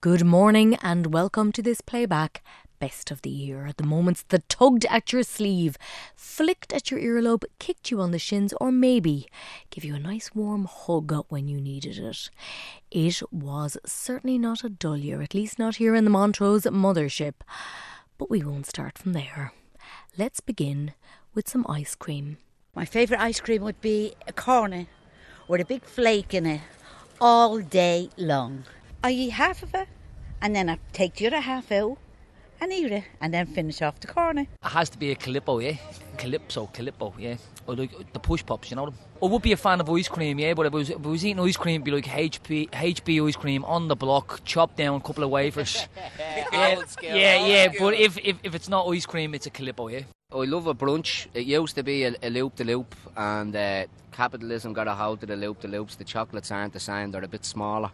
Good morning and welcome to this playback. Best of the year. at The moments that tugged at your sleeve, flicked at your earlobe, kicked you on the shins, or maybe give you a nice warm hug when you needed it. It was certainly not a dull year, at least not here in the Montrose mothership. But we won't start from there. Let's begin with some ice cream. My favourite ice cream would be a cornet with a big flake in it all day long. I eat half of it and then I take the other half out and eat it and then finish off the corner. It has to be a Calippo, yeah? Calypso, Calippo, yeah? Or like the push pops, you know them? I would be a fan of ice cream, yeah, but if I was, if I was eating ice cream, it'd be like HP, HB ice cream on the block, chopped down a couple of wafers. yeah, yeah, yeah, but if, if, if it's not ice cream, it's a Calippo, yeah? I love a brunch. It used to be a, a loop the loop, and uh, capitalism got a hold of the loop the loops. The chocolates aren't the same, they're a bit smaller.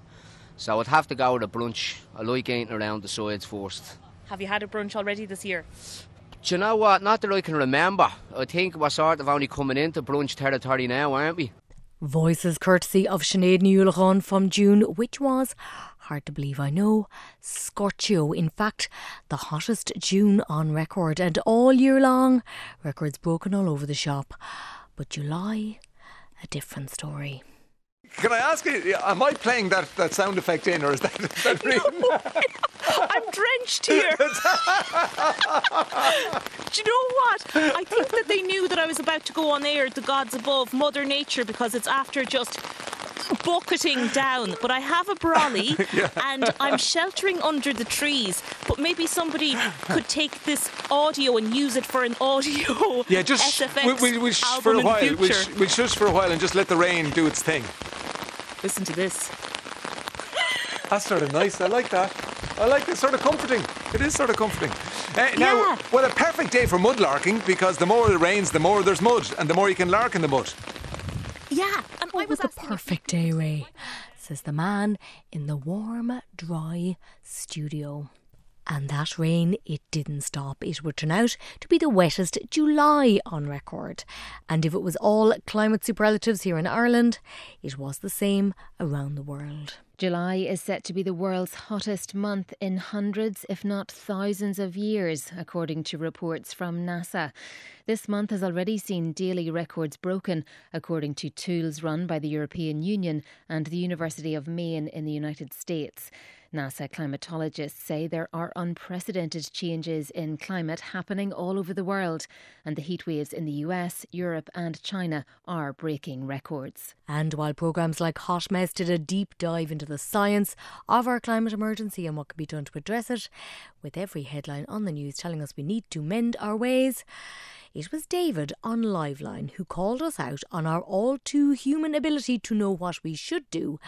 So I'd have to go with a brunch. I like eating around the sides first. Have you had a brunch already this year? Do you know what? Not that I can remember. I think we're sort of only coming into brunch territory now, aren't we? Voices courtesy of Sinead Newlagon from June, which was, hard to believe I know, Scorchio. In fact, the hottest June on record, and all year long, records broken all over the shop. But July, a different story. Can I ask you, am I playing that, that sound effect in, or is that, is that real? I'm drenched here. Do you know what? I think that they knew that I was about to go on air, the gods above, Mother Nature, because it's after just bucketing down. But I have a brolly Yeah. and I'm sheltering under the trees. But maybe somebody could take this audio and use it for an audio Yeah, just SFX we, we, we album for a while. We, future. sh- we shush for a while and just let the rain do its thing. Listen to this. That's sort of nice. I like that. I like it. Sort of comforting. It is sort of comforting. Uh, now, Yeah. well, a perfect day for mudlarking because the more it rains, the more there's mud, and the more you can lark in the mud. Yeah, and I What was was the perfect day, Ray? Says the man in the warm, dry studio. And that rain, it didn't stop. It would turn out to be the wettest July on record. And if it was all climate superlatives here in Ireland, it was the same around the world. July is set to be the world's hottest month in hundreds, if not thousands, of years, according to reports from NASA. This month has already seen daily records broken, according to tools run by the European Union and the University of Maine in the United States. NASA climatologists say there are unprecedented changes in climate happening all over the world, and the heat waves in the US, Europe, and China are breaking records. And while programmes like Hot Mess did a deep dive into the science of our climate emergency and what can be done to address it, with every headline on the news telling us we need to mend our ways, it was David on Liveline who called us out on our all too human ability to know what we should do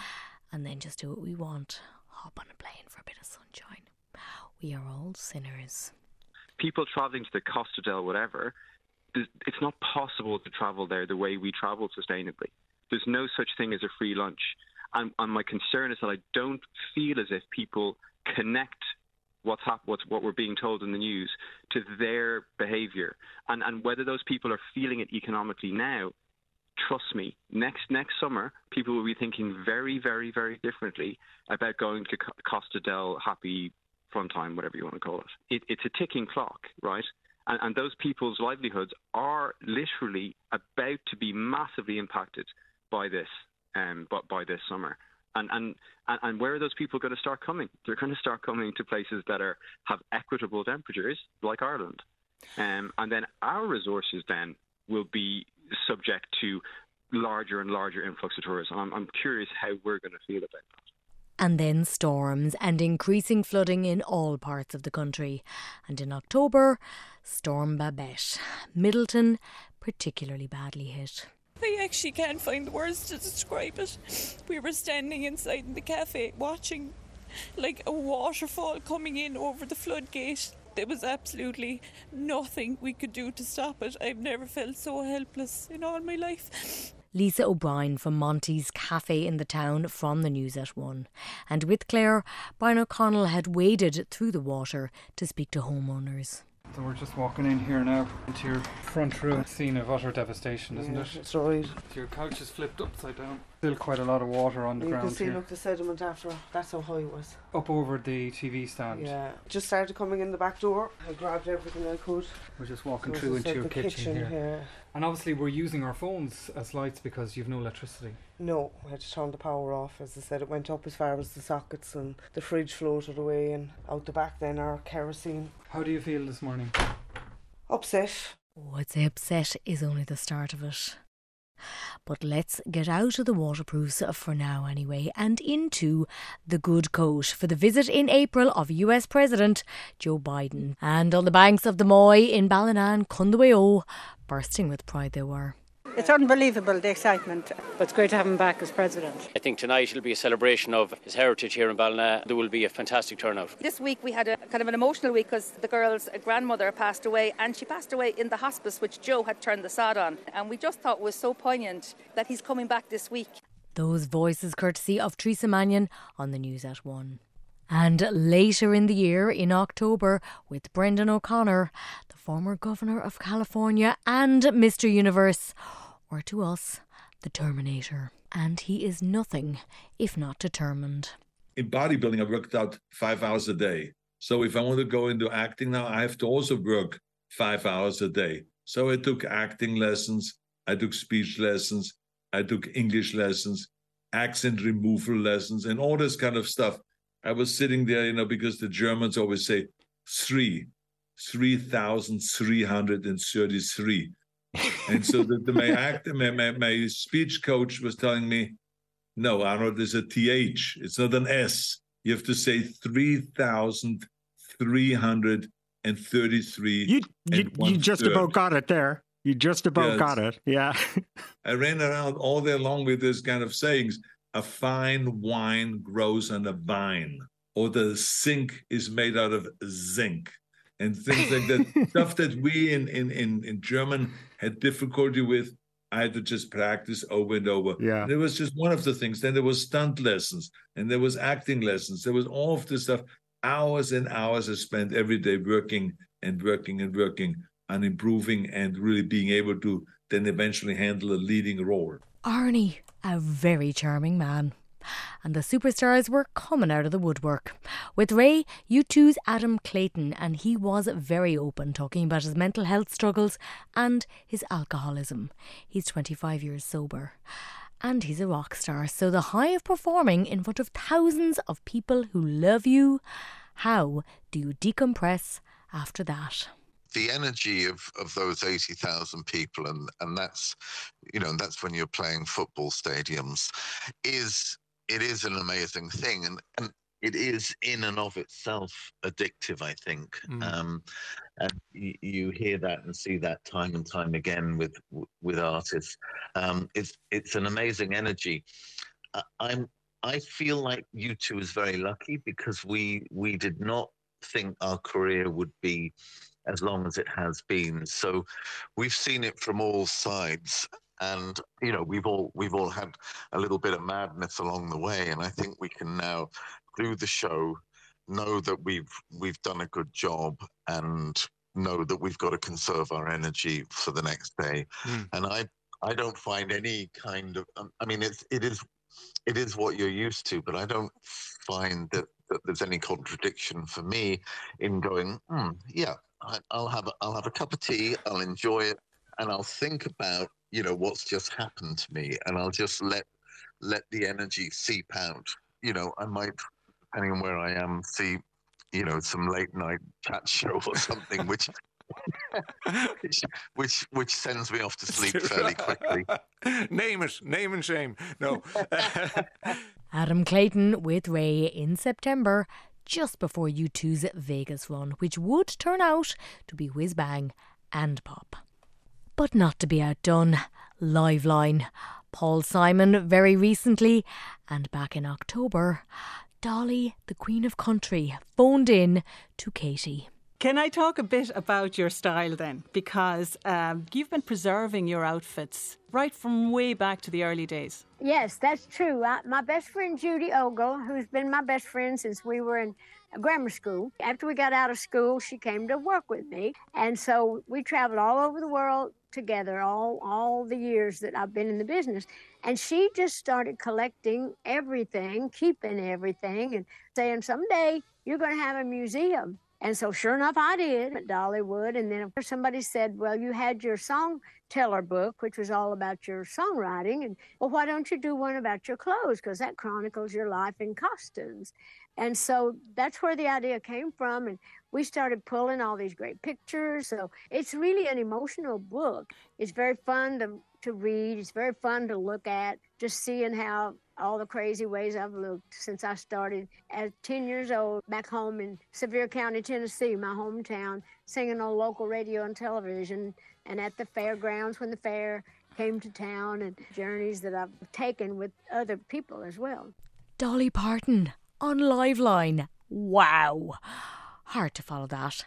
and then just do what we want. Hop on a plane for a bit of sunshine. We are all sinners. people traveling to the Costa del whatever, it's not possible to travel there the way we travel sustainably. There's no such thing as a free lunch. And, and my concern is that I don't feel as if people connect what's hap- what's, what we're being told in the news to their behaviour. And, and whether those people are feeling it economically now, trust me, next next summer, people will be thinking very, very, very differently about going to Co- Costa del Happy Fun Time, whatever you want to call it. it it's a ticking clock, right? And, and those people's livelihoods are literally about to be massively impacted by this, um, by, by this summer. And, and and and where are those people going to start coming? They're going to start coming to places that are have equitable temperatures, like Ireland. Um, and then our resources then will be subject to larger and larger influx of tourists. I'm, I'm curious how we're going to feel about that. and then storms and increasing flooding in all parts of the country. And in October, Storm Babet. Midleton particularly badly hit. I actually can't find the words to describe it. We were standing inside in the cafe watching like a waterfall coming in over the floodgate. There was absolutely nothing we could do to stop it. I've never felt so helpless in all my life. Lisa O'Brien from Monty's Cafe in the town from the News at One. And with Claire, Brian O'Connell had waded through the water to speak to homeowners. So we're just walking in here now into your front room. Scene of utter devastation, isn't it? That's right. Your couch is flipped upside down. Still quite a lot of water on the you ground can see, here. look, the sediment after. That's how high it was. Up over the TV stand. Yeah. Just started coming in the back door. I grabbed everything I could. We're just walking There through into your the kitchen, here. here. And obviously, we're using our phones as lights because you've no electricity. No, I had to turn the power off. As I said, it went up as far as the sockets and the fridge floated away and out the back then our kerosene. How do you feel this morning? Upset. Oh, I'd say upset is only the start of it. But let's get out of the waterproofs for now, anyway, and into the good coat for the visit in April of US President Joe Biden. And on the banks of the Moy in Ballinan, Cundaway bursting with pride they were. It's unbelievable, the excitement. But it's great to have him back as president. I think tonight will be a celebration of his heritage here in Ballina. There will be a fantastic turnout. This week we had a kind of an emotional week because the girl's grandmother passed away and she passed away in the hospice which Joe had turned the sod on. And we just thought it was so poignant that he's coming back this week. Those voices courtesy of Teresa Mannion on the news at 1. And later in the year, in October, with Brendan O'Connor, the former governor of California and Mr. Universe, or to us, the Terminator. And he is nothing if not determined. in bodybuilding, I worked out five hours a day. So if I want to go into acting now, I have to also work five hours a day. So I took acting lessons, I took speech lessons, I took English lessons, accent removal lessons, and all this kind of stuff. I was sitting there, you know, because the Germans always say three, 3,333. And so the, the, my actor, my, my, my speech coach was telling me, no, Arnold, there's a TH. It's not an S. You have to say 3,333. You, you, you just third. about got it there. You just about Yes. got it. Yeah. I ran around all day long with this kind of sayings. A fine wine grows on a vine, or the sink is made out of zinc, and things like that. Stuff that we in, in, in, in German had difficulty with. I had to just practice over and over. Yeah. And it was just one of the things. Then there was stunt lessons, and there was acting lessons. There was all of this stuff. Hours and hours I spent every day working and working and working on improving and really being able to then eventually handle a leading role. Arnie, a very charming man. And the superstars were coming out of the woodwork. With Ray, U2's Adam Clayton, and he was very open, talking about his mental health struggles and his alcoholism. He's 25 years sober. And he's a rock star, so the high of performing in front of thousands of people who love you, how do you decompress after that? the energy of, of those 80,000 people and, and that's you know that's when you're playing football stadiums is it is an amazing thing and, and it is in and of itself addictive I think Mm. um, and you, you hear that and see that time and time again with with artists um, it's it's an amazing energy I- I'm I feel like U2 is very lucky because we we did not think our career would be as long as it has been. So we've seen it from all sides. And you know we've all we've all had a little bit of madness along the way, and I think we can now, through the show, know that we've we've done a good job, and know that we've got to conserve our energy for the next day. And I I don't find any kind of um, I mean it's it is it is what you're used to, but I don't find that, that there's any contradiction for me in going, hmm, yeah, I, I'll have a, I'll have a cup of tea, I'll enjoy it, and I'll think about you know what's just happened to me, and I'll just let let the energy seep out. You know, I might, depending on where I am, see you know some late night chat show or something, which. which, which which sends me off to sleep fairly quickly. name it, name and shame. No. Adam Clayton with Ray in September, just before U2's Vegas run, which would turn out to be whiz bang and pop. But not to be outdone, Liveline. Paul Simon very recently, and back in October, Dolly, the Queen of Country, phoned in to Katie. Can I talk a bit about your style then? Because um, you've been preserving your outfits right from way back to the early days. Yes, that's true. I, my best friend Judy Ogle, who's been my best friend since we were in grammar school, after we got out of school, she came to work with me. And so we traveled all over the world together all, all the years that I've been in the business. And she just started collecting everything, keeping everything, and saying, someday you're going to have a museum. And so, sure enough, I did at Dollywood. And then of course, somebody said, Well, you had your song teller book, which was all about your songwriting. And well, why don't you do one about your clothes? Because that chronicles your life in costumes. And so that's where the idea came from. And we started pulling all these great pictures. So it's really an emotional book. It's very fun to, to read, it's very fun to look at, just seeing how all the crazy ways I've looked since I started at 10 years old back home in Sevier County, Tennessee, my hometown, singing on local radio and television and at the fairgrounds when the fair came to town and journeys that I've taken with other people as well. Dolly Parton on Liveline. Wow. Hard to follow that.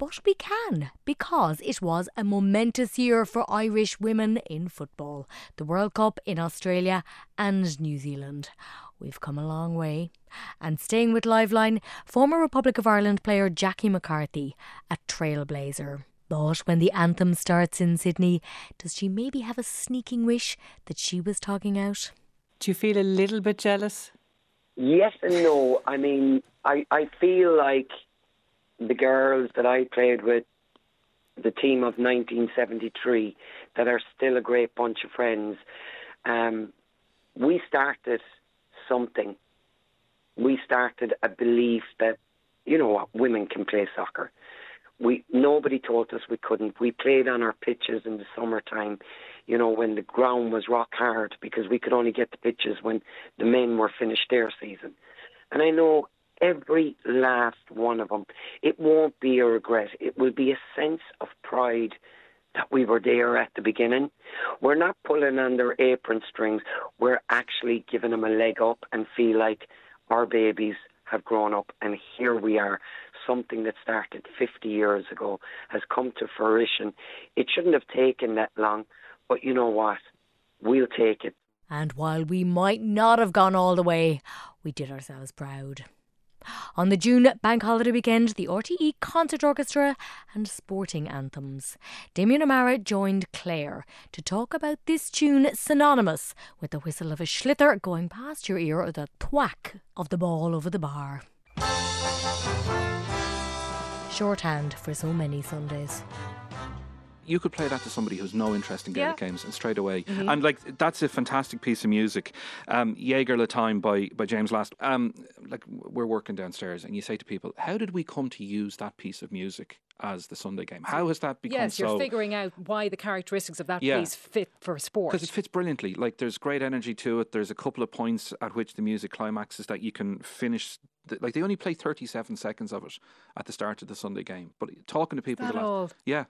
But we can, because it was a momentous year for Irish women in football. The World Cup in Australia and New Zealand. We've come a long way. And staying with Liveline, former Republic of Ireland player Jackie McCarthy, a trailblazer. But when the anthem starts in Sydney, does she maybe have a sneaking wish that she was talking out? Do you feel a little bit jealous? Yes and no. I mean, I, I feel like the girls that I played with, the team of 1973, that are still a great bunch of friends, um, we started something. We started a belief that, you know what, women can play soccer we nobody told us we couldn't. We played on our pitches in the summertime, you know, when the ground was rock hard because we could only get the pitches when the men were finished their season. And I know every last one of them. It won't be a regret. It will be a sense of pride that we were there at the beginning. We're not pulling on their apron strings. We're actually giving them a leg up and feel like our babies have grown up and here we are something that started 50 years ago has come to fruition. It shouldn't have taken that long, but you know what? We'll take it. And while we might not have gone all the way, we did ourselves proud. On the June bank holiday weekend, the RTE Concert Orchestra and sporting anthems. Damien O'Meara joined Claire to talk about this tune synonymous with the whistle of a sliotar going past your ear or the thwack of the ball over the bar shorthand for so many Sundays you could play that to somebody who's no interest in Gaelic yeah. games and straight away. Mm-hmm. And like that's a fantastic piece of music. Um, Jägerlatein by by James Last. Um, like we're working downstairs, and you say to people, "How did we come to use that piece of music?" As the Sunday game, how has that become? Yes, you're so, figuring out why the characteristics of that yeah. piece fit for a sport. Because it fits brilliantly. Like there's great energy to it. There's a couple of points at which the music climaxes that you can finish like they only play 37 seconds of it at the start of the Sunday game. But talking to people, that all? yeah,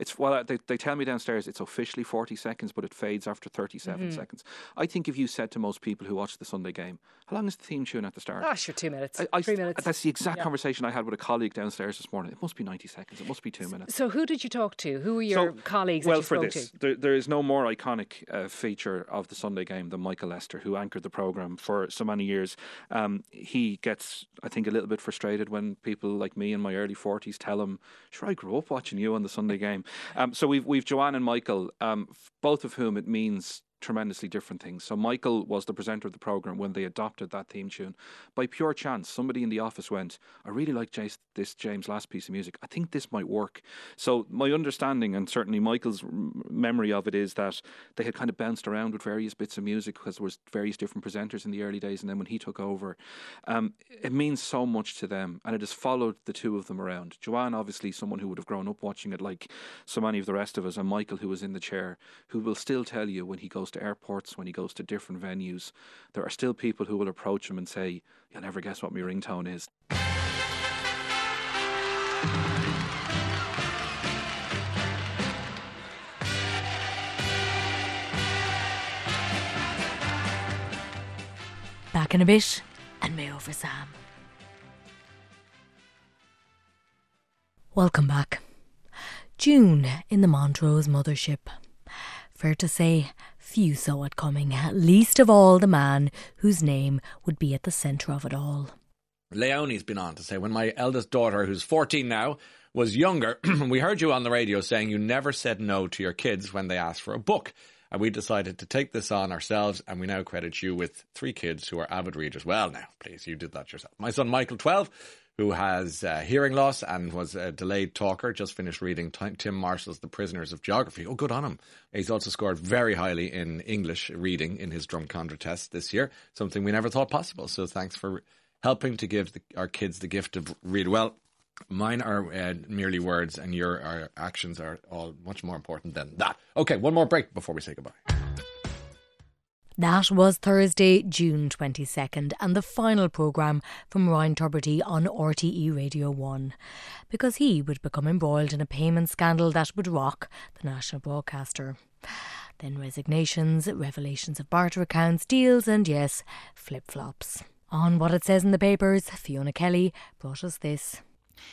it's well, they, they tell me downstairs it's officially 40 seconds, but it fades after 37 Mhm. seconds. I think if you said to most people who watch the Sunday game, how long is the theme tune at the start? Ah, sure, two minutes, I, I, three minutes. That's the exact Yeah. conversation I had with a colleague downstairs this morning. It must be 90 seconds. It must be two minutes. So, who did you talk to? Who were your colleagues well, for this, there, there is no more iconic uh, feature of the Sunday game than Michael Lyster, who anchored the program for so many years. Um, he gets, I think, a little bit frustrated when people like me in my early forties tell him, "Sure, I grew up watching you on the Sunday game." Um, so we've we've Joanne and Michael, um, both of whom it means tremendously different things. So Michael was the presenter of the program when they adopted that theme tune. By pure chance, somebody in the office went, "I really like Jace, this James Last piece of music. I think this might work." So my understanding and certainly Michael's memory of it is that they had kind of bounced around with various bits of music because there was various different presenters in the early days, and then when he took over, um, it means so much to them, and it has followed the two of them around. Joanne, obviously, someone who would have grown up watching it like so many of the rest of us, and Michael, who was in the chair, who will still tell you when he goes to airports, when he goes to different venues, there are still people who will approach him and say, "You'll never guess what my ringtone is." Back in a bit, and Mayo for Sam. Welcome back. June in the Montrose mothership. Fair to say, few saw it coming, least of all the man whose name would be at the centre of it all. Leonie's been on to say when my eldest daughter, who's 14 now, was younger, we heard you on the radio saying you never said no to your kids when they asked for a book. And we decided to take this on ourselves, and we now credit you with three kids who are avid readers. Well, now, please, you did that yourself. My son Michael, 12, who has uh, hearing loss and was a delayed talker, just finished reading Tim Marshall's The Prisoners of Geography. Oh, good on him. He's also scored very highly in English reading in his drum Drumcondra test this year, something we never thought possible. So thanks for helping to give the, our kids the gift of read well. Mine are uh, merely words, and your our actions are all much more important than that. Okay, one more break before we say goodbye. That was Thursday, June 22nd, and the final programme from Ryan Tubridy on RTE Radio 1. Because he would become embroiled in a payment scandal that would rock the national broadcaster. Then resignations, revelations of barter accounts, deals, and yes, flip flops. On what it says in the papers, Fiona Kelly brought us this.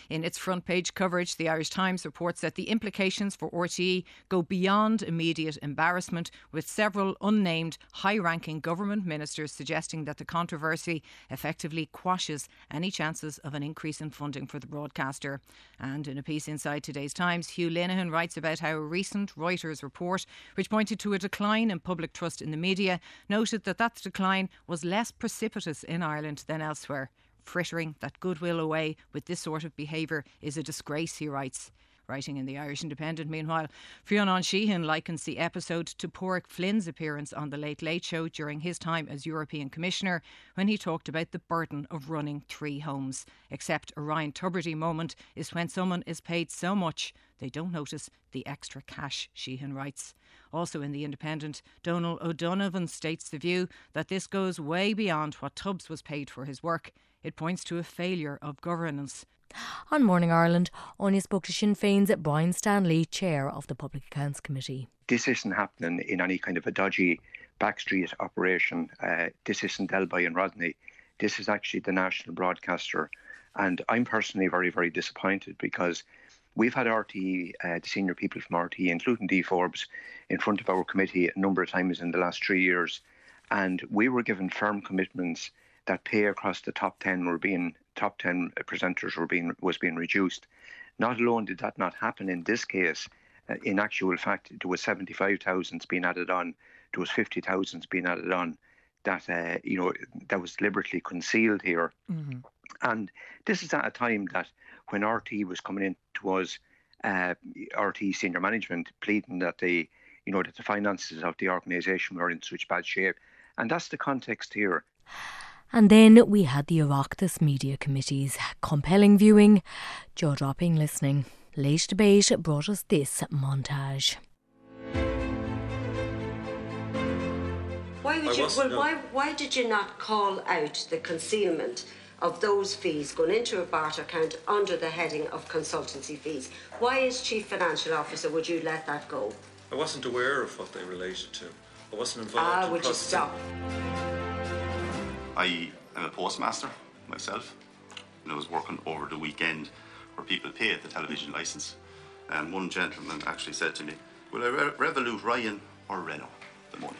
In its front page coverage, the Irish Times reports that the implications for RTE go beyond immediate embarrassment, with several unnamed high ranking government ministers suggesting that the controversy effectively quashes any chances of an increase in funding for the broadcaster. And in a piece inside today's Times, Hugh Linehan writes about how a recent Reuters report, which pointed to a decline in public trust in the media, noted that that decline was less precipitous in Ireland than elsewhere frittering that goodwill away with this sort of behaviour is a disgrace, he writes. Writing in the Irish Independent, meanwhile, Fionn Sheahan likens the episode to Pádraig Flynn's appearance on The Late Late Show during his time as European Commissioner when he talked about the burden of running three homes. Except a Ryan Tubridy moment is when someone is paid so much they don't notice the extra cash, Sheahan writes. Also in The Independent, Donal O'Donovan states the view that this goes way beyond what Tubbs was paid for his work. It points to a failure of governance. On Morning Ireland, Áine spoke to Sinn Féin's Brian Stanley, chair of the Public Accounts Committee. This isn't happening in any kind of a dodgy backstreet operation. Uh, this isn't Delboy and Rodney. This is actually the national broadcaster. And I'm personally very, very disappointed because we've had RTE, uh, the senior people from RTE, including Dee Forbes, in front of our committee a number of times in the last three years. And we were given firm commitments that pay across the top 10 were being top 10 presenters were being was being reduced. Not alone did that not happen in this case uh, in actual fact there was 75,000 being added on. There was 50,000 being added on that uh, you know that was deliberately concealed here. Mm-hmm. and this is at a time that when RT was coming in was uh, RT senior management pleading that they you know that the finances of the organisation were in such bad shape. And that's the context here and then we had the Oireachtas Media Committee's compelling viewing, jaw dropping listening. Late debate brought us this montage. Why would you? Well, no. why why did you not call out the concealment of those fees going into a barter account under the heading of consultancy fees? Why, as chief financial officer, would you let that go? I wasn't aware of what they related to. I wasn't involved. Ah, in would processing. you stop? I am a postmaster myself, and I was working over the weekend where people pay the television license. And one gentleman actually said to me, Will I re- Ryan or Renault the money?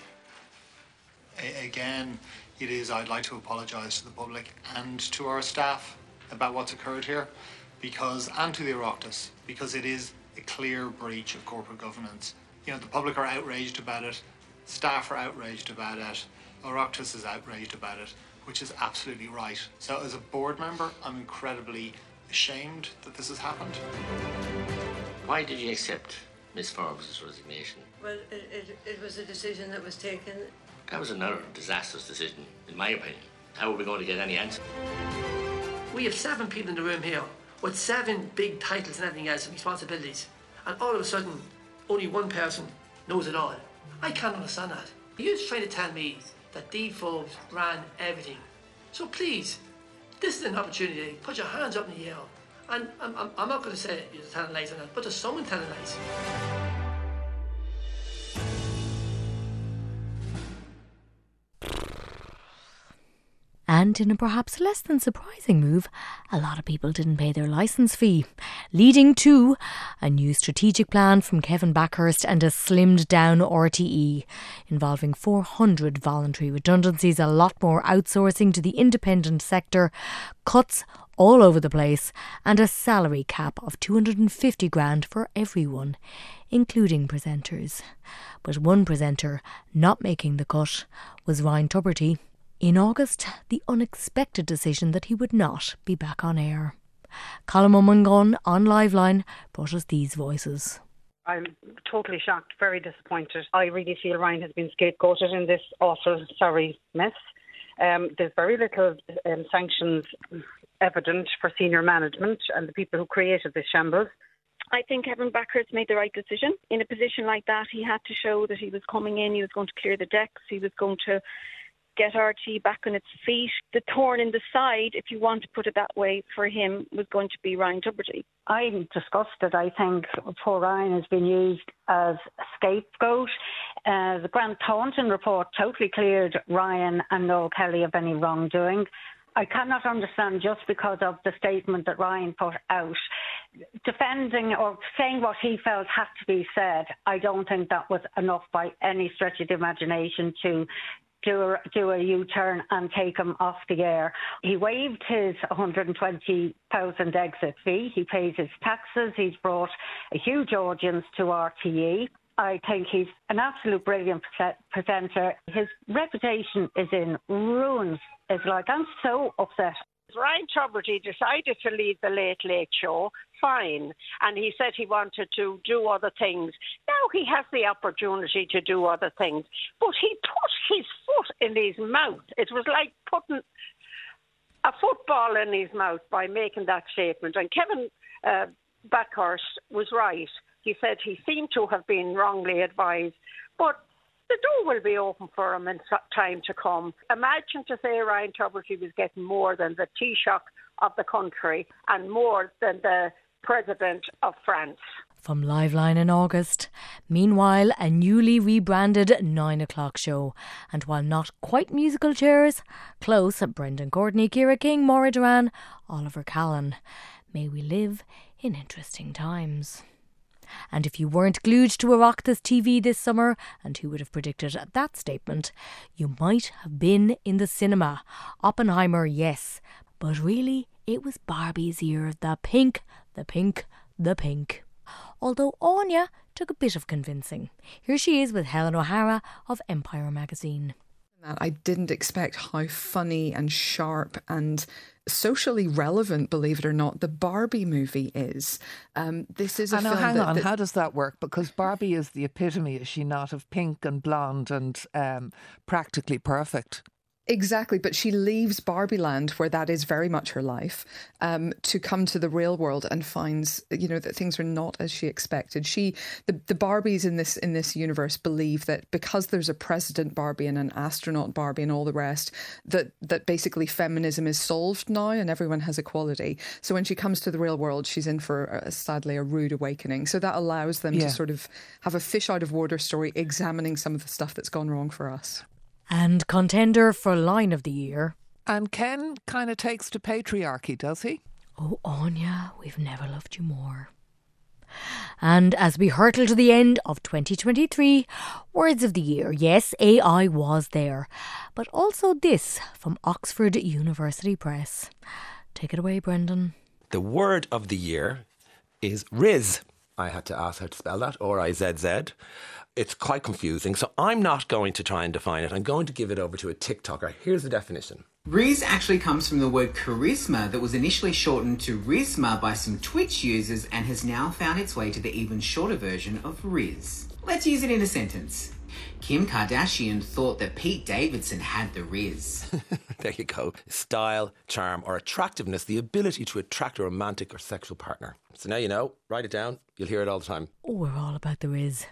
A- again, it is, I'd like to apologise to the public and to our staff about what's occurred here, because, and to the Oireachtas, because it is a clear breach of corporate governance. You know, the public are outraged about it, staff are outraged about it, Oireachtas is outraged about it, which is absolutely right. So, as a board member, I'm incredibly ashamed that this has happened. Why did you accept Miss Forbes' resignation? Well, it, it, it was a decision that was taken. That was another disastrous decision, in my opinion. How are we going to get any answer? We have seven people in the room here with seven big titles and everything else and responsibilities. And all of a sudden, only one person knows it all. I can't understand that. You're trying to tell me that Dee Forbes ran everything. So please, this is an opportunity. Put your hands up in the air. And I'm, I'm, I'm not going to say you're telling lies on that, but there's someone telling lies. And in a perhaps less than surprising move, a lot of people didn't pay their licence fee, leading to a new strategic plan from Kevin Bakhurst and a slimmed down RTE, involving 400 voluntary redundancies, a lot more outsourcing to the independent sector, cuts all over the place, and a salary cap of 250 grand for everyone, including presenters. But one presenter not making the cut was Ryan Tubridy. In August, the unexpected decision that he would not be back on air. Colm Mungan on Liveline brought us these voices. I'm totally shocked, very disappointed. I really feel Ryan has been scapegoated in this awful, sorry mess. Um, there's very little um, sanctions evident for senior management and the people who created this shambles. I think Kevin Bakhurst made the right decision. In a position like that, he had to show that he was coming in, he was going to clear the decks, he was going to get RT back on its feet. The thorn in the side, if you want to put it that way, for him was going to be Ryan Tubridy. I'm disgusted. I think poor Ryan has been used as a scapegoat. Uh, the Grant Thornton report totally cleared Ryan and Noel Kelly of any wrongdoing. I cannot understand just because of the statement that Ryan put out, defending or saying what he felt had to be said. I don't think that was enough by any stretch of the imagination to do a, do a U-turn and take him off the air. He waived his 120,000 exit fee. He pays his taxes. He's brought a huge audience to RTE. I think he's an absolute brilliant presenter. His reputation is in ruins. It's like, I'm so upset. Ryan Tubridy decided to leave the Late Late Show, fine. And he said he wanted to do other things. Now he has the opportunity to do other things. But he put his foot in his mouth. It was like putting a football in his mouth by making that statement. And Kevin uh, Bakhurst was right. He said he seemed to have been wrongly advised. But the door will be open for him in time to come. Imagine to say Ryan Tubridy was getting more than the Taoiseach of the country and more than the President of France. From Liveline in August. Meanwhile, a newly rebranded 9 o'clock show. And while not quite musical chairs, close at Brendan Courtney, Ciara King, Maura Derrane, Oliver Callan. May we live in interesting times. And if you weren't glued to Oireachtas TV this summer, and who would have predicted that statement, you might have been in the cinema. Oppenheimer, yes, but really it was Barbie's year. The pink, the pink, the pink. Although Áine took a bit of convincing. Here she is with Helen O'Hara of Empire magazine. I didn't expect how funny and sharp and socially relevant, believe it or not, the Barbie movie is. Um, this is a and film. Hang that, on, that, how does that work? Because Barbie is the epitome, is she not, of pink and blonde and um, practically perfect? Exactly, but she leaves Barbie Land, where that is very much her life, um, to come to the real world and finds, you know, that things are not as she expected. She, the, the Barbies in this in this universe, believe that because there's a president Barbie and an astronaut Barbie and all the rest, that that basically feminism is solved now and everyone has equality. So when she comes to the real world, she's in for a, sadly a rude awakening. So that allows them yeah. to sort of have a fish out of water story, examining some of the stuff that's gone wrong for us and contender for Line of the Year. And Ken kind of takes to patriarchy, does he? Oh, Áine, we've never loved you more. And as we hurtle to the end of 2023, words of the year. Yes, AI was there, but also this from Oxford University Press. Take it away, Brendan. The word of the year is Rizz. I had to ask how to spell that, or I Z Z it's quite confusing. So I'm not going to try and define it. I'm going to give it over to a TikToker. Here's the definition. Rizz actually comes from the word charisma that was initially shortened to Rizma by some Twitch users and has now found its way to the even shorter version of Rizz. Let's use it in a sentence. Kim Kardashian thought that Pete Davidson had the Rizz. there you go. Style, charm, or attractiveness, the ability to attract a romantic or sexual partner. So now you know, write it down. You'll hear it all the time. Oh, we're all about the Rizz.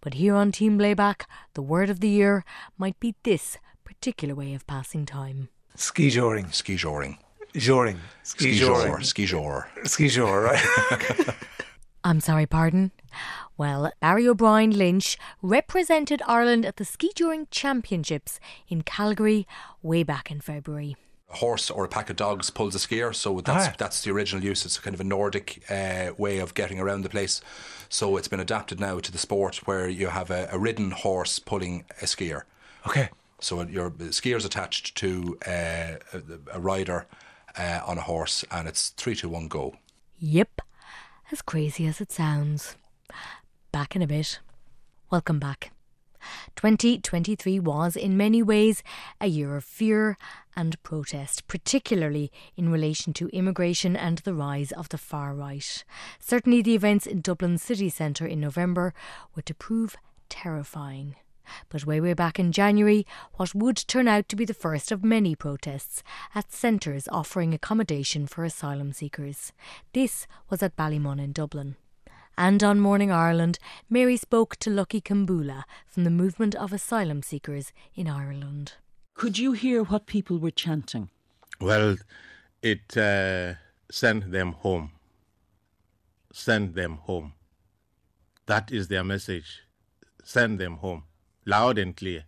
But here on Team Playback, the word of the year might be this particular way of passing time. Ski joring. Ski joring. Joring. Ski joring. Ski jor. Ski jor, right? I'm sorry, pardon? Well, Barry O'Brien Lynch represented Ireland at the Ski Joring Championships in Calgary way back in February. a horse or a pack of dogs pulls a skier. So that's Ah. that's the original use. It's kind of a Nordic uh, way of getting around the place. So it's been adapted now to the sport where you have a, a ridden horse pulling a skier. Okay. So your skier's attached to uh, a, a rider uh, on a horse, and it's three, two, one, go. Yep, as crazy as it sounds. Back in a bit. Welcome back. 2023 was, in many ways, a year of fear and protest, particularly in relation to immigration and the rise of the far right. Certainly, the events in Dublin city centre in November were to prove terrifying. But way, way back in January, what would turn out to be the first of many protests at centres offering accommodation for asylum seekers. This was at Ballymun in Dublin. And on Morning Ireland, Mary spoke to Lucky Khambule from the Movement of Asylum Seekers in Ireland. Could you hear what people were chanting? Well, it uh, send them home. Send them home. That is their message. Send them home, loud and clear.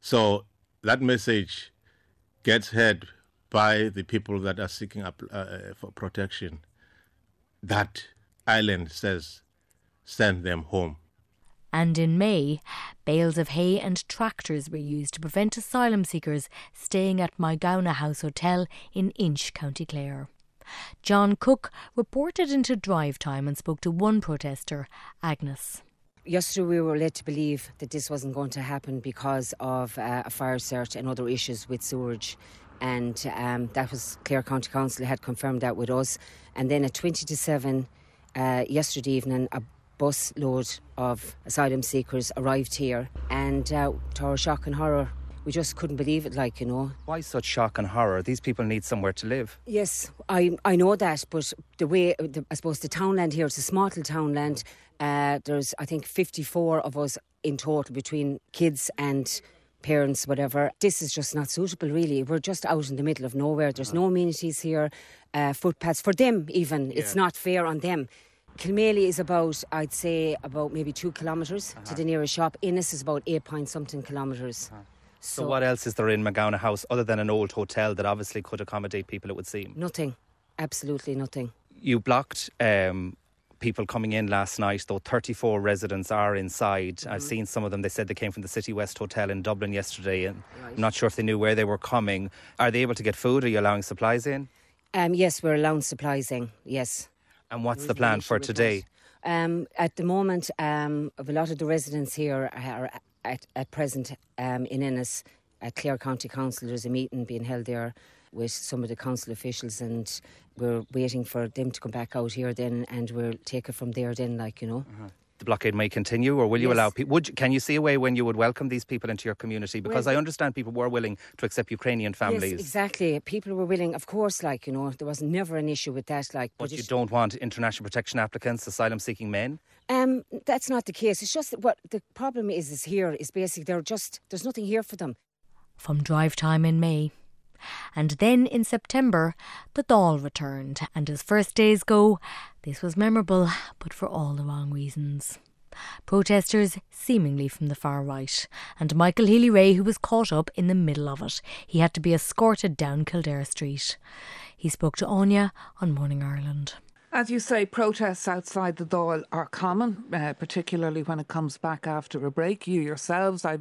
So that message gets heard by the people that are seeking up, uh, for protection. That island says, send them home. And in May, bales of hay and tractors were used to prevent asylum seekers staying at Magowna House Hotel in Inch, County Clare. John Cook reported into drive time and spoke to one protester, Agnes. Yesterday, we were led to believe that this wasn't going to happen because of uh, a fire search and other issues with sewerage. And um, that was Clare County Council had confirmed that with us. And then at 20 to 7 uh, yesterday evening, a bus load of asylum seekers arrived here. And uh, to our shock and horror, we just couldn't believe it, like, you know. Why such shock and horror? These people need somewhere to live. Yes, I I know that, but the way the, I suppose the townland here, it's a small townland. Uh, there's I think 54 of us in total between kids and parents, whatever. This is just not suitable, really. We're just out in the middle of nowhere. There's no amenities here, uh, footpaths for them even. It's not fair on them. Kilmaley is about, I'd say, about maybe two kilometres to the nearest shop. Ennis is about eight point something kilometres. So, what else is there in Magowna House other than an old hotel that obviously could accommodate people? It would seem. Nothing. Absolutely nothing. You blocked um, people coming in last night, though 34 residents are inside. I've seen some of them. They said they came from the Citywest Hotel in Dublin yesterday, and I'm not sure if they knew where they were coming. Are they able to get food? Are you allowing supplies in? Um, yes, we're allowing supplies in, yes. And what's the plan for today? Um, at the moment, um, of a lot of the residents here are at, at present um, in Ennis at Clare County Council. There's a meeting being held there with some of the council officials, and we're waiting for them to come back out here. Then, and we'll take it from there. Then, like you know. The blockade may continue, or will you Yes. allow people? Would you, can you see a way when you would welcome these people into your community? Because Well- I understand people were willing to accept Ukrainian families. Yes, exactly. People were willing, of course. Like you know, there was never an issue with that. Like, But you it's- don't want international protection applicants, asylum seeking men? Um, that's not the case. It's just that what the problem is is here is basically they're just there's nothing here for them. from drive time in May. And then in September, the Dáil returned, and as first days go, this was memorable, but for all the wrong reasons. Protesters seemingly from the far right, and Michael Healy-Rae, who was caught up in the middle of it. He had to be escorted down Kildare Street. He spoke to Áine on Morning Ireland. As you say, protests outside the Dáil are common, uh, particularly when it comes back after a break. You yourselves, I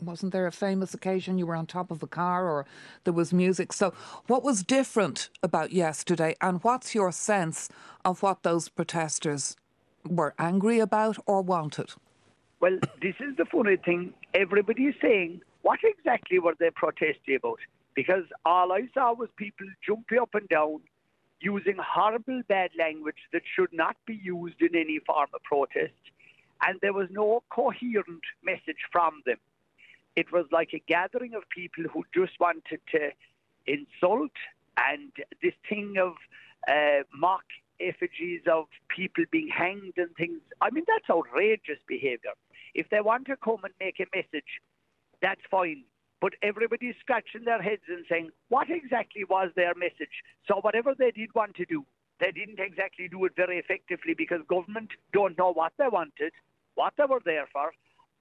wasn't there a famous occasion you were on top of a car or there was music. So, what was different about yesterday, and what's your sense of what those protesters were angry about or wanted? Well, this is the funny thing. Everybody is saying, what exactly were they protesting about? Because all I saw was people jumping up and down, using horrible bad language that should not be used in any form of protest, and there was no coherent message from them. It was like a gathering of people who just wanted to insult and this thing of uh, mock effigies of people being hanged and things. I mean, that's outrageous behaviour. If they want to come and make a message, that's fine. But everybody's scratching their heads and saying, what exactly was their message? So whatever they did want to do, they didn't exactly do it very effectively because government don't know what they wanted, what they were there for,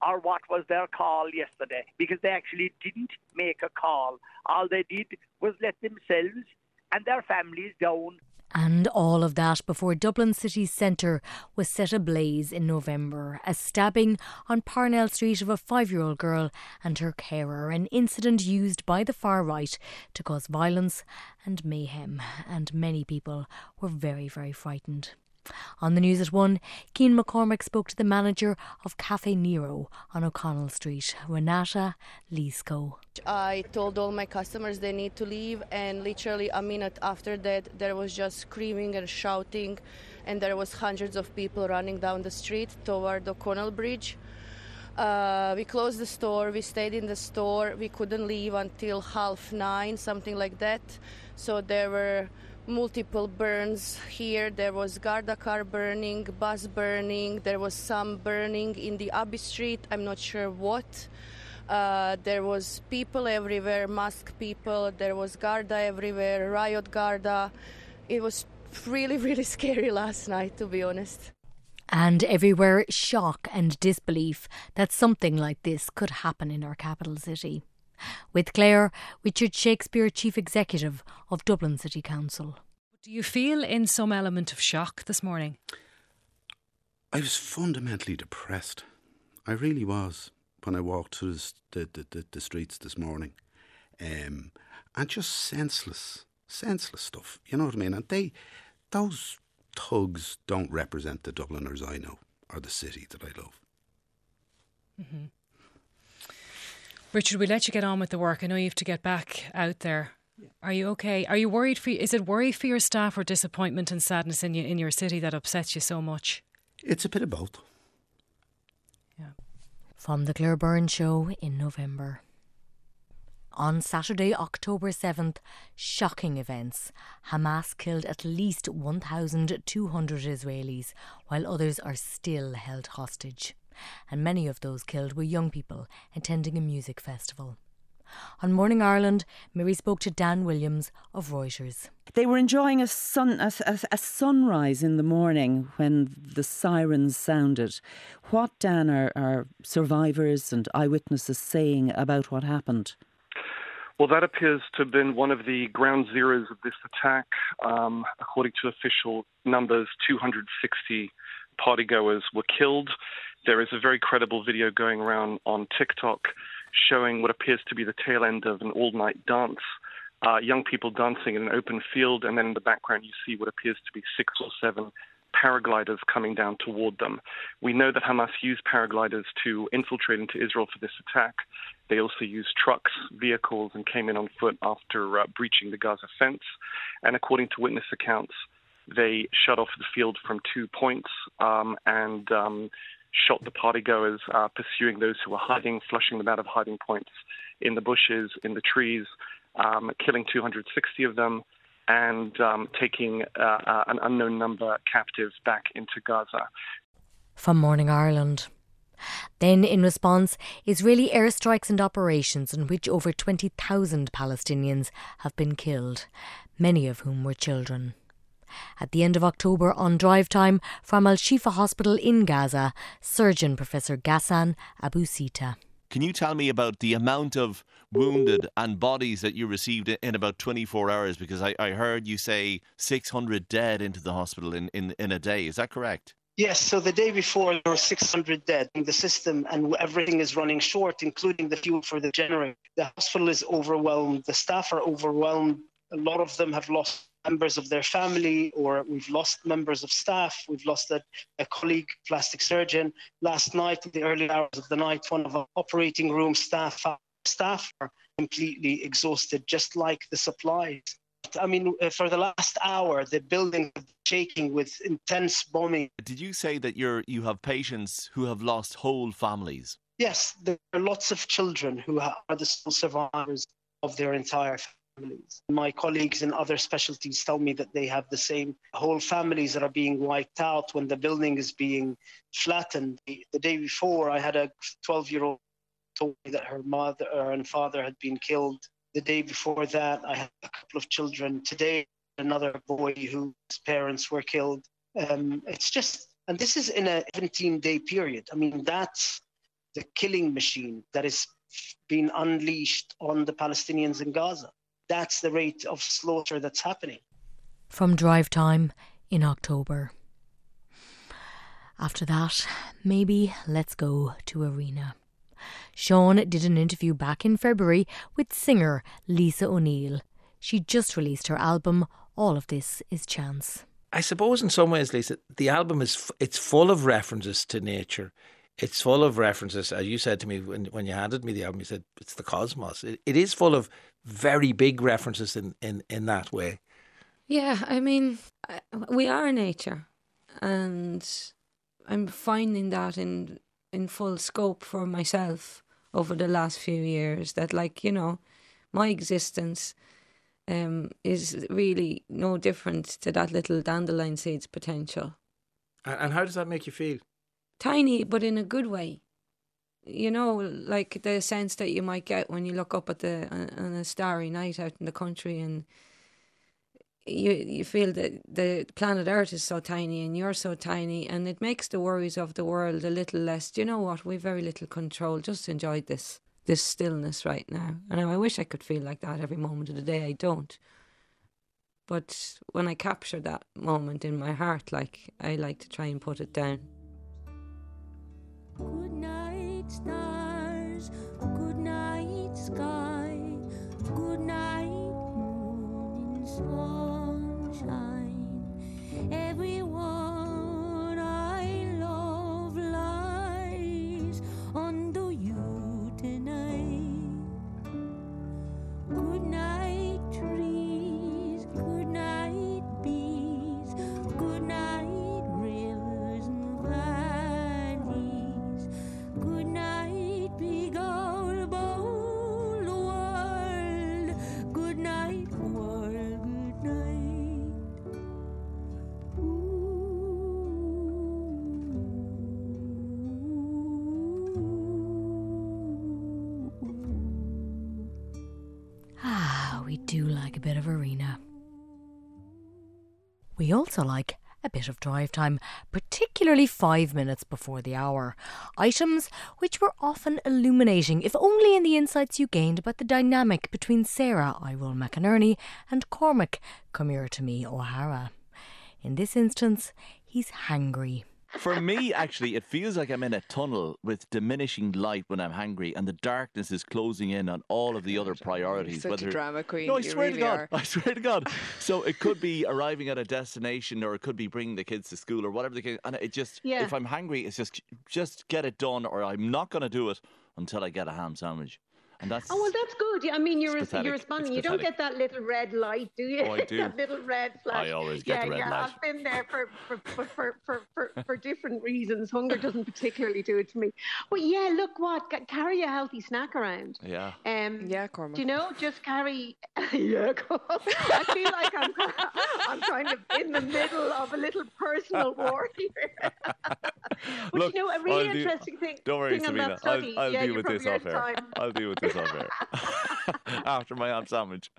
or what was their call yesterday because they actually didn't make a call. All they did was let themselves and their families down. And all of that before Dublin city centre was set ablaze in November. A stabbing on Parnell Street of a five year old girl and her carer, an incident used by the far right to cause violence and mayhem. And many people were very, very frightened. On the news at one, Cian McCormack spoke to the manager of Caffè Nero on O'Connell Street, Renata Leesco. I told all my customers they need to leave, and literally a minute after that, there was just screaming and shouting, and there was hundreds of people running down the street toward O'Connell Bridge. Uh, we closed the store. We stayed in the store. We couldn't leave until half nine, something like that. So there were multiple burns here. There was Garda car burning, bus burning. There was some burning in the Abbey Street. I'm not sure what. Uh, there was people everywhere, masked people. There was Garda everywhere, riot Garda. It was really, really scary last night, to be honest. And everywhere, shock and disbelief that something like this could happen in our capital city. With Claire, Richard Shakespeare, Chief Executive of Dublin City Council. Do you feel in some element of shock this morning? I was fundamentally depressed. I really was when I walked through the, the, the, the streets this morning. Um, and just senseless, senseless stuff. You know what I mean? And they, those thugs don't represent the Dubliners I know or the city that I love. Mm-hmm. Richard, we let you get on with the work. I know you have to get back out there. Are you okay? Are you worried for? Is it worry for your staff or disappointment and sadness in you, in your city that upsets you so much? It's a bit of both. Yeah. From the Claire Byrne Show in November. On Saturday, October 7th, shocking events. Hamas killed at least 1,200 Israelis, while others are still held hostage and many of those killed were young people attending a music festival. On Morning Ireland, Mary spoke to Dan Williams of Reuters. They were enjoying a, sun, a, a, a, sunrise in the morning when the sirens sounded. What, Dan, are, are survivors and eyewitnesses saying about what happened? Well, that appears to have been one of the ground zeros of this attack. Um, according to official numbers, 260 partygoers were killed. There is a very credible video going around on TikTok showing what appears to be the tail end of an all night dance. Uh, young people dancing in an open field, and then in the background, you see what appears to be six or seven paragliders coming down toward them. We know that Hamas used paragliders to infiltrate into Israel for this attack. They also used trucks, vehicles, and came in on foot after uh, breaching the Gaza fence. And according to witness accounts, they shut off the field from two points um, and um, shot the partygoers, uh, pursuing those who were hiding, flushing them out of hiding points in the bushes, in the trees, um, killing 260 of them, and um, taking uh, uh, an unknown number captive back into Gaza. From Morning Ireland. Then, in response, Israeli airstrikes and operations in which over 20,000 Palestinians have been killed, many of whom were children. At the end of October, on drive time from Al Shifa Hospital in Gaza, surgeon Professor Ghassan Abu Sita. Can you tell me about the amount of wounded and bodies that you received in about 24 hours? Because I, I heard you say 600 dead into the hospital in, in, in a day. Is that correct? Yes, so the day before there were 600 dead in the system and everything is running short, including the fuel for the generator. The hospital is overwhelmed, the staff are overwhelmed. A lot of them have lost members of their family or we've lost members of staff. We've lost a, a colleague, plastic surgeon. Last night, in the early hours of the night, one of our operating room staff, staff are completely exhausted, just like the supplies. I mean, uh, for the last hour, the building shaking with intense bombing. Did you say that you're you have patients who have lost whole families? Yes, there are lots of children who are the sole survivors of their entire families. My colleagues in other specialties tell me that they have the same whole families that are being wiped out when the building is being flattened. The, day before, I had a 12 year old told me that her mother and father had been killed. The day before that, I had a couple of children. Today, another boy whose parents were killed. Um, it's just, and this is in a 17 day period. I mean, that's the killing machine that is being unleashed on the Palestinians in Gaza. That's the rate of slaughter that's happening. From drive time in October. After that, maybe let's go to Arena. Sean did an interview back in February with singer Lisa O'Neill. She just released her album All of This Is Chance. I suppose in some ways, Lisa, the album is it's full of references to nature. It's full of references, as you said to me when when you handed me the album. You said it's the cosmos. It, it is full of very big references in, in, in that way. Yeah, I mean, we are nature, and I'm finding that in in full scope for myself over the last few years. That, like you know, my existence um, is really no different to that little dandelion seed's potential. And how does that make you feel? Tiny, but in a good way. You know, like the sense that you might get when you look up at the on a starry night out in the country and you you feel that the planet Earth is so tiny and you're so tiny, and it makes the worries of the world a little less. Do you know what? We've very little control. Just enjoy this this stillness right now. And I wish I could feel like that every moment of the day. I don't. But when I capture that moment in my heart, like I like to try and put it down. Good stars. Good night, sky. Good night, moon in sunshine. Bit of arena. We also like a bit of drive time, particularly five minutes before the hour. Items which were often illuminating, if only in the insights you gained about the dynamic between Sarah Iroll McInerney and Cormac Come Here to Me O'Hara. In this instance, he's hangry. For me, actually, it feels like I'm in a tunnel with diminishing light when I'm hungry, and the darkness is closing in on all of the other priorities. such a drama queen, No, I you swear really to God. are. I swear to God. So it could be arriving at a destination, or it could be bringing the kids to school, or whatever the case. And it just, Yeah. if I'm hungry, it's just, just get it done, or I'm not going to do it until I get a ham sandwich. And that's Oh well, that's good. I mean, you're It's pathetic. you're responding. It's You don't get that little red light, do you? Oh, I do. that little red flash. I always get yeah, the red yeah, light. I've been there for for, for, for, for, for, for different reasons. Hunger doesn't particularly do it to me. But yeah, look what ca- carry a healthy snack around. Yeah. Um, yeah, Cormac. Do you know? Just carry. yeah, Cormac. I feel like I'm I'm kind of in the middle of a little personal war here. but Look, you know, a really I'll do, thing. Don't worry, thing on Sabina. that study. I'll, I'll yeah, deal with this off air. time. I'll deal with this air. After my ham sandwich.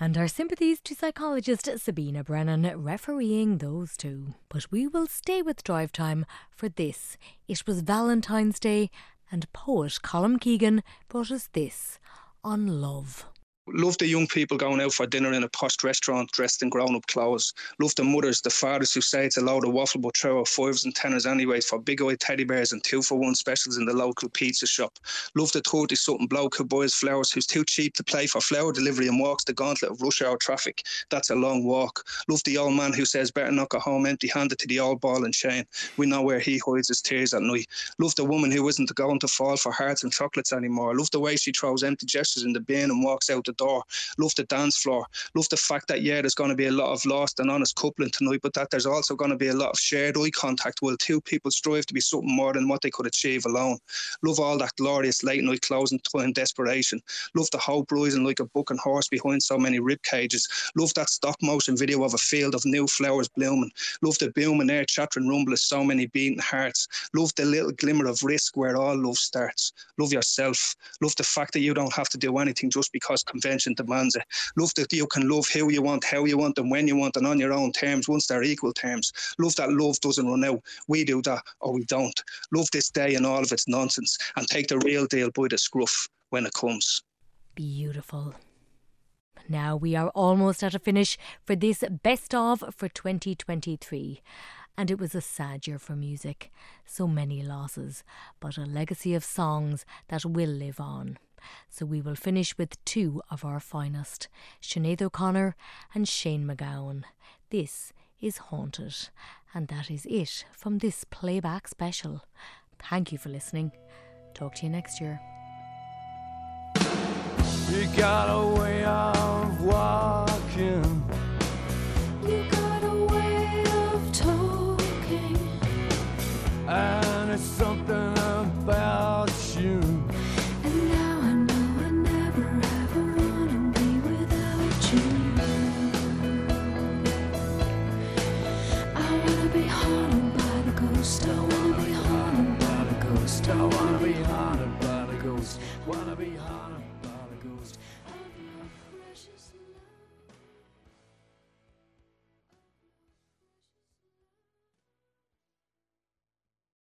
And our sympathies to psychologist Sabina Brennan refereeing those two. But we will stay with drive time for this. It was Valentine's Day, and poet Colm Keegan brought us this on love. Love the young people going out for dinner in a posh restaurant dressed in grown up clothes. Love the mothers, the fathers who say it's a load of waffle but throw out fives and tenners anyways for big eyed teddy bears and two for one specials in the local pizza shop. Love the 30 something bloke who buys flowers who's too cheap to play for flower delivery and walks the gauntlet of rush hour traffic. That's a long walk. Love the old man who says better not go home empty handed to the old ball and chain. We know where he hides his tears at night. Love the woman who isn't going to fall for hearts and chocolates anymore. Love the way she throws empty gestures in the bin and walks out the door. Love the dance floor. Love the fact that, yeah, there's going to be a lot of lost and honest coupling tonight, but that there's also going to be a lot of shared eye contact while two people strive to be something more than what they could achieve alone. Love all that glorious late night closing time desperation. Love the hope rising like a bucking horse behind so many rib cages. Love that stop motion video of a field of new flowers blooming. Love the booming air chattering rumble of so many beating hearts. Love the little glimmer of risk where all love starts. Love yourself. Love the fact that you don't have to do anything just because convinced convention demands it. Love that you can love who you want, how you want, and when you want, and on your own terms, once they're equal terms. Love that love doesn't run out. We do that, or we don't. Love this day and all of its nonsense, and take the real deal by the scruff when it comes. Beautiful. Now we are almost at a finish for this best of for 2023. And it was a sad year for music. So many losses, but a legacy of songs that will live on. So we will finish with two of our finest Sinead O'Connor and Shane MacGowan. This is Haunted, and that is it from this playback special. Thank you for listening. Talk to you next year. You got a way of walking.